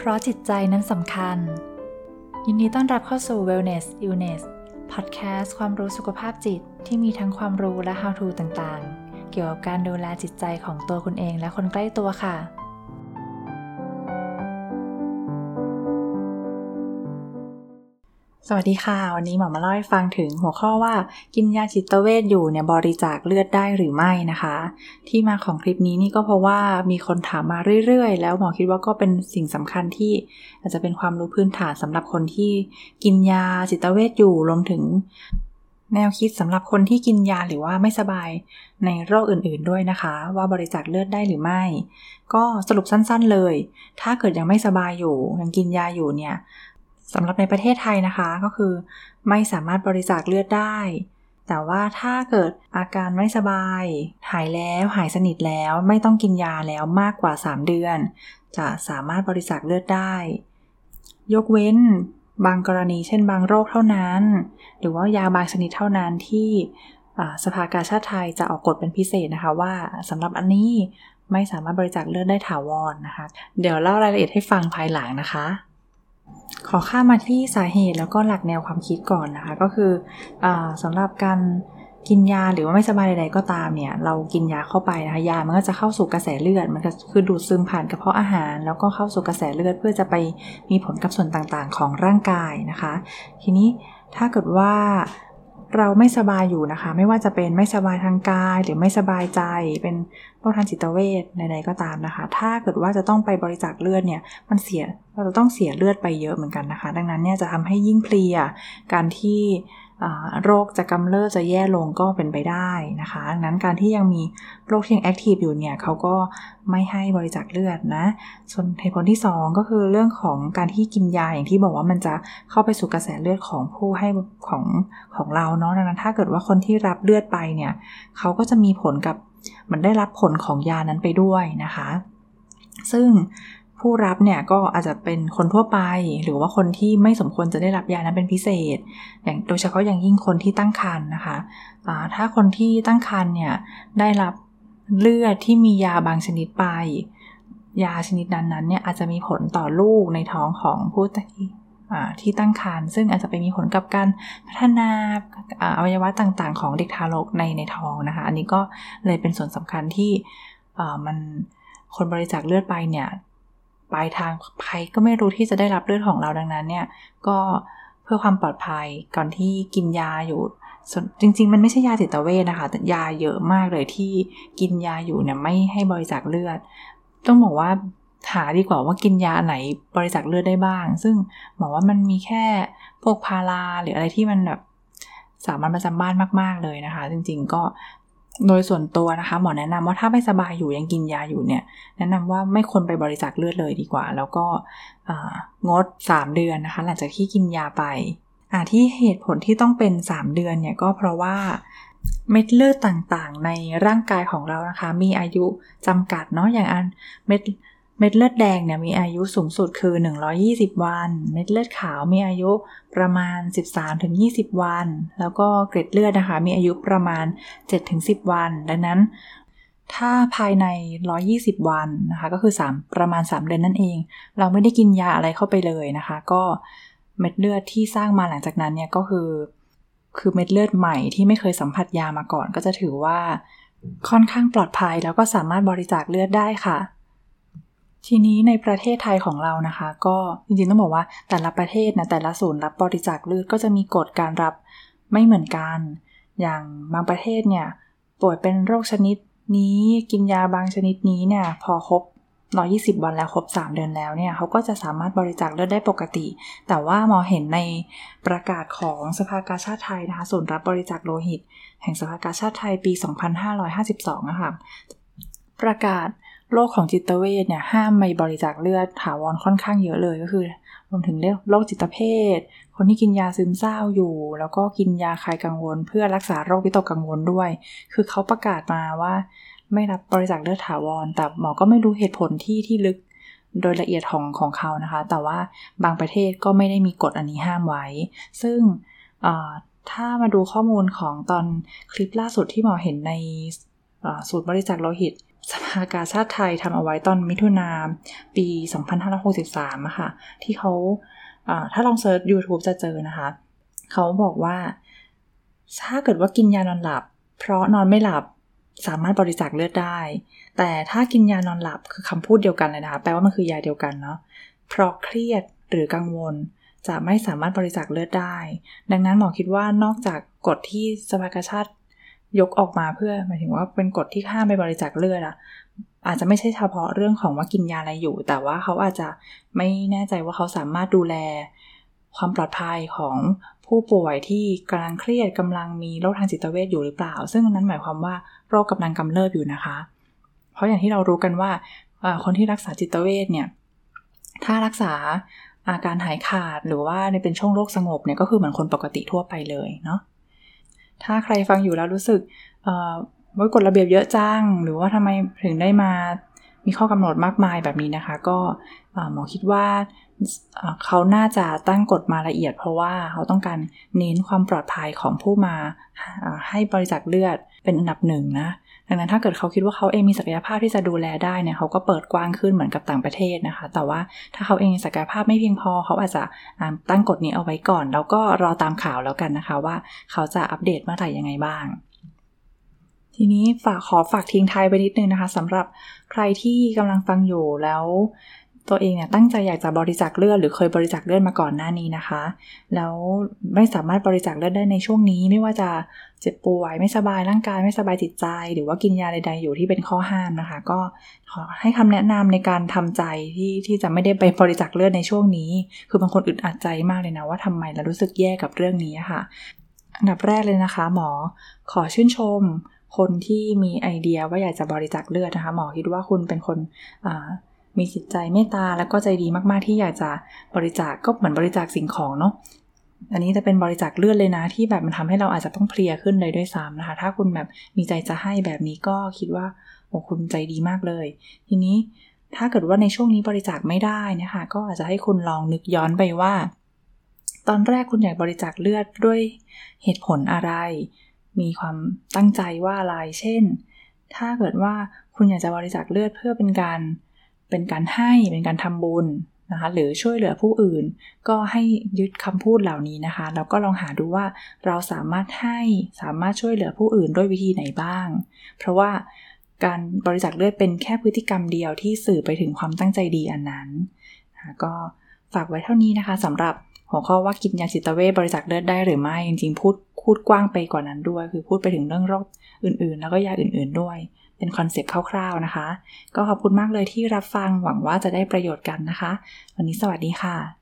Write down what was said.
เพราะจิตใจนั้นสำคัญ ยินดีต้อนรับเข้าสู่ Wellness Illness Podcast ความรู้สุขภาพจิตที่มีทั้งความรู้และ how to ต่างๆ เกี่ยวกับการดูแลจิตใจของตัวคุณเองและคนใกล้ตัวค่ะ สวัสดีค่ะ วันนี้หมอมาเล่าให้ฟังถึงหัวข้อว่ากินยาจิตเวชอยู่เนี่ยบริจาคเลือดได้หรือไม่นะคะ ที่มาของคลิปนี้นี่ก็เพราะว่ามีคนถามมาเรื่อยๆ แล้วหมอคิดว่าก็เป็นสิ่งสำคัญที่อาจจะเป็นความรู้พื้นฐานสำหรับคนที่กินยาจิตเวชอยู่รวมถึง แนวคิดสำหรับคนที่กินยาหรือว่าไม่สบายในโรคอื่นๆด้วยนะคะ ว่าบริจาคเลือดได้หรือไม่ ก็สรุปสั้นๆเลย ถ้าเกิดยังไม่สบายอยู่ยังกินยาอยู่เนี่ย สำหรับในประเทศไทยนะคะก็คือ ไม่สามารถบริจาคเลือดได้ แต่ว่าถ้าเกิดอาการไม่สบาย หายแล้วหายสนิทแล้วไม่ต้องกินยาแล้วมากกว่า 3 เดือน จะสามารถบริจาคเลือดได้ ยกเว้นบางกรณีเช่นบางโรคเท่านั้น หรือว่ายาบางชนิดเท่านั้นที่สภากาชาติไทยจะออกกฎเป็นพิเศษนะคะว่าสำหรับอันนี้ไม่สามารถบริจาคเลือดได้ถาวรนนะคะ เดี๋ยวเล่ารายละเอียดให้ฟังภายหลังนะคะ ขอข้ามาที่สาเหตุแล้วก็หลักแนวความคิดก่อนนะคะ ก็คืออสำหรับการกินยาหรือว่าไม่สบายใดๆก็ตามเนี่ย เรากินยาเข้าไปนะคะยามันก็จะเข้าสู่กระแสเลือด มันก็คือดูดซึมผ่านกระเพาะอาหาร แล้วก็เข้าสู่กระแสเลือดเพื่อจะไปมีผลกับส่วนต่างๆ ของร่างกายนะคะ ทีนี้ถ้าเกิดว่า เราไม่สบายอยู่นะคะ ไม่ว่าจะเป็นไม่สบายทางกาย หรือไม่สบายใจ เป็นโรคทางจิตเวชใดๆก็ตามนะคะ ถ้าเกิดว่าจะต้องไปบริจาคเลือดเนี่ย มันเสียเราจะต้องเสียเลือดไปเยอะเหมือนกันนะคะ ดังนั้นเนี่ยจะทำให้ยิ่งเพลียการที่ โรคจะกำเริบจะแย่ลงก็เป็นไปได้นะคะดังนั้นการที่ยังมีโรคที่ยังแอคทีฟอยู่เนี่ยเขาก็ไม่ให้บริจาคเลือดนะ ส่วนเหตุผลที่ 2 ก็คือเรื่องของการที่กินยาอย่างที่บอกว่ามันจะเข้าไปสู่กระแสเลือดของผู้ให้ของของเราเนาะดังนั้นถ้าเกิดว่าคนที่รับเลือดไปเนี่ยเขาก็จะมีผลกับมันได้รับผลของยานั้นไปด้วยนะคะ ซึ่ง ผู้รับเนี่ยก็อาจจะเป็นคนทั่วไป หรือว่าคนที่ไม่สมควรจะได้รับยานั้นเป็นพิเศษ อย่างโดยเฉพาะอย่างยิ่งคนที่ตั้งครรภ์นะคะะถ้าคนที่ตั้งครรภ์เนี่ยได้รับเลือดที่มียาบางชนิดไป ยาชนิดนั้นนั้นเนี่ยอาจจะมีผลต่อลูกในท้องของผู้ที่ที่ตั้งครรภ์ซึ่งอาจจะไปมีผลกับการพัฒนาอวัยวะต่างๆ ของเด็กทารกในในท้องนะคะ อันนี้ก็เลยเป็นส่วนสำคัญที่มันคนบริจาคเลือดไปเนี่ย ปลายทางใครก็ไม่รู้ที่จะได้รับเลือดของเราดังนั้นเนี่ย ก็เพื่อความปลอดภัยก่อนที่กินยาอยู่จริง ๆ มันไม่ใช่ยาจิตเวชนะคะแต่ยาเยอะมากเลยที่กินยาอยู่เนี่ยไม่ให้บริจาคเลือด ต้องบอกว่าหาดีกว่าว่ากินยาไหนบริจาคเลือดได้บ้าง ซึ่งบอกว่ามันมีแค่พวกพาราหรืออะไรที่มันแบบสามัญประจำบ้านมาก ๆ เลยนะคะ จริง ๆ ก็ โดยส่วนตัวนะคะ หมอแนะนำว่าถ้าไม่สบายอยู่ยังกินยาอยู่เนี่ย แนะนำว่าไม่ควรไปบริจาคเลือดเลยดีกว่า แล้วก็งด 3 เดือนนะคะ หลังจากที่กินยาไปที่เหตุผลที่ต้องเป็น 3 เดือนเนี่ยก็เพราะว่าเม็ดเลือดต่างๆ ในร่างกายของเรานะคะ มีอายุจำกัดเนาะอย่างอันเม็ด เม็ดเลือดแดงเนี่ยมีอายุสูงสุดคือ 120 วัน เม็ดเลือดขาวมีอายุประมาณ 13-20 วัน แล้วก็เกล็ดเลือดนะคะมีอายุประมาณ 7-10 วัน ดังนั้น ถ้าภายใน 120 วันนะคะก็คือ 3 ประมาณ 3 เดือนนั่นเอง เราไม่ได้กินยาอะไรเข้าไปเลยนะคะ ก็เม็ดเลือดที่สร้างมาหลังจากนั้นเนี่ยก็คือ คือเม็ดเลือดใหม่ที่ไม่เคยสัมผัสยามาก่อน ก็จะถือว่าค่อนข้างปลอดภัยแล้วก็สามารถบริจาคเลือดได้ค่ะ ทีนี้ในประเทศไทยของเรานะคะ ก็จริงๆต้องบอกว่าแต่ละประเทศนะแต่ละศูนย์รับบริจาคเลือดก็จะมีกฎการรับไม่เหมือนกัน อย่างบางประเทศเนี่ยป่วยเป็นโรคชนิดนี้กินยาบางชนิดนี้เนี่ยพอครบ120 วันแล้วครบ 3 เดือนแล้วเนี่ยเขาก็จะสามารถบริจาคเลือดได้ปกติ แต่ว่าหมอเห็นในประกาศของสภากาชาติไทยนะคะศูนย์รับบริจาคโลหิต แห่งสภากาชาติไทยปี 2552นะคะประกาศ โรคของจิตเวชเนี่ยห้ามไม่บริจาคเลือดถาวรค่อนข้างเยอะเลยก็คือ รวมถึงเรื่องโรคจิตเภท คนที่กินยาซึมเศร้าอยู่ แล้วก็กินยาคลายกังวล เพื่อรักษาโรควิตกกังวลด้วย คือเขาประกาศมาว่า ไม่รับบริจาคเลือดถาวร แต่หมอก็ไม่รู้เหตุผลที่ที่ลึกโดยละเอียดของของเขานะคะ แต่ว่าบางประเทศก็ไม่ได้มีกฎอันนี้ห้ามไว้ ซึ่งถ้ามาดูข้อมูลของตอนคลิปล่าสุดที่หมอเห็นในสูตรบริจาคโลหิต สภากาชาติไทยทำเอาไว้ตอนมิถุนาปี 2563อะค่ะที่เขาถ้าลองเซิร์ช YouTube จะเจอนะคะ เขาบอกว่า ถ้าเกิดว่ากินยานอนหลับ เพราะนอนไม่หลับสามารถบริจาคเลือดได้ แต่ถ้ากินยานอนหลับคือคำพูดเดียวกันเลยนะคะ แปลว่ามันคือยาเดียวกันเนาะเพราะเครียดหรือกังวลจะไม่สามารถบริจาคเลือดได้ ดังนั้นหมอคิดว่านอกจากกฎที่สภากาชาติ ยกออกมาเพื่อหมายถึงว่าเป็นกฎที่ห้ามไปบริจาคเลือดอะอาจจะไม่ใช่เฉพาะเรื่องของว่ากินยาอะไรอยู่ แต่ว่าเขาอาจจะไม่แน่ใจว่าเขาสามารถดูแลความปลอดภัยของผู้ป่วยที่กำลังเครียดกำลังมีโรคทางจิตเวชอยู่หรือเปล่า ซึ่งนั้นหมายความว่าโรคกำลังกำเริบอยู่นะคะ เพราะอย่างที่เรารู้กันว่าคนที่รักษาจิตเวชเนี่ยถ้ารักษาอาการหายขาดหรือว่าในเป็นช่วงโรคสงบเนี่ยก็คือเหมือนคนปกติทั่วไปเลยเนาะ ถ้าใครฟังอยู่แล้วรู้สึกว่ากฎระเบียบเยอะจัง หรือว่าทำไมถึงได้มามีข้อกำหนดมากมายแบบนี้นะคะ ก็หมอคิดว่าเขาน่าจะตั้งกฎมาละเอียด เพราะว่าเขาต้องการเน้นความปลอดภัยของผู้มาให้บริจาคเลือดเป็นอันดับหนึ่งนะ ดังนั้นถ้าเกิดเขาคิดว่าเขาเองมีศักยภาพที่จะดูแลได้เนี่ยเขาก็เปิดกว้างขึ้นเหมือนกับต่างประเทศนะคะ แต่ว่าถ้าเขาเองศักยภาพไม่เพียงพอเขาอาจจะตั้งกฎนี้เอาไว้ก่อน แล้วก็รอตามข่าวแล้วกันนะคะว่าเขาจะอัปเดตเมื่อไหร่ยังไงบ้างทีนี้ฝากขอฝากทิ้งท้ายไปนิดนึงนะคะสำหรับใครที่กำลังฟังอยู่แล้ว ตัวเองเนี่ยตั้งใจอยากจะบริจาคเลือดหรือเคยบริจาคเลือดมาก่อนหน้านี้นะคะ แล้วไม่สามารถบริจาคเลือดได้ในช่วงนี้ ไม่ว่าจะเจ็บป่วยไม่สบายร่างกายไม่สบายจิตใจ หรือว่ากินยาใด ๆ อยู่ที่เป็นข้อห้ามนะคะ ก็ขอให้คำแนะนำในการทำใจที่ที่จะไม่ได้ไปบริจาคเลือดในช่วงนี้ คือบางคนอึดอัดใจมากเลยนะว่าทำไมเรารู้สึกแย่กับเรื่องนี้ค่ะ อันดับแรกเลยนะคะ หมอขอชื่นชม คนที่มีไอเดียว่าอยากจะบริจาคเลือดนะคะ หมอคิดว่าคุณเป็นคน มีจิตใจเมตตาแล้วก็ใจดีมากๆที่อยากจะบริจาคก็เหมือนบริจาคสิ่งของเนาะอันนี้จะเป็นบริจาคเลือดเลยนะ ที่แบบมันทำให้เราอาจจะต้องเพลียขึ้นเลยด้วยซ้ำนะคะ ถ้าคุณแบบมีใจจะให้แบบนี้ก็คิดว่าโอ้คุณใจดีมากเลย ทีนี้ถ้าเกิดว่าในช่วงนี้บริจาคไม่ได้นะคะ ก็อาจจะให้คุณลองนึกย้อนไปว่า ตอนแรกคุณอยากบริจาคเลือดด้วยเหตุผลอะไร มีความตั้งใจว่าอะไร เช่น ถ้าเกิดว่าคุณอยากจะบริจาคเลือดเพื่อเป็นการ เป็นการให้เป็นการทำบุญนะคะหรือช่วยเหลือผู้อื่น ก็ให้ยึดคำพูดเหล่านี้นะคะ แล้วก็ลองหาดูว่าเราสามารถให้สามารถช่วยเหลือผู้อื่นด้วยวิธีไหนบ้าง เพราะว่าการบริจาคเลือดเป็นแค่พฤติกรรมเดียวที่สื่อไปถึงความตั้งใจดีอันนั้นก็ฝากไว้เท่านี้นะคะสำหรับหัวข้อว่ากินยาจิตเวชบริจาคเลือดได้หรือไม่จริงๆพูดพูดกว้างไปกว่านั้นด้วย คือพูดไปถึงเรื่องโรคอื่นๆ แล้วก็ยาอื่น ๆด้วย เป็นคอนเซปต์คร่าวๆนะคะ ก็ขอบคุณมากเลยที่รับฟังหวังว่าจะได้ประโยชน์กันนะคะ วันนี้สวัสดีค่ะ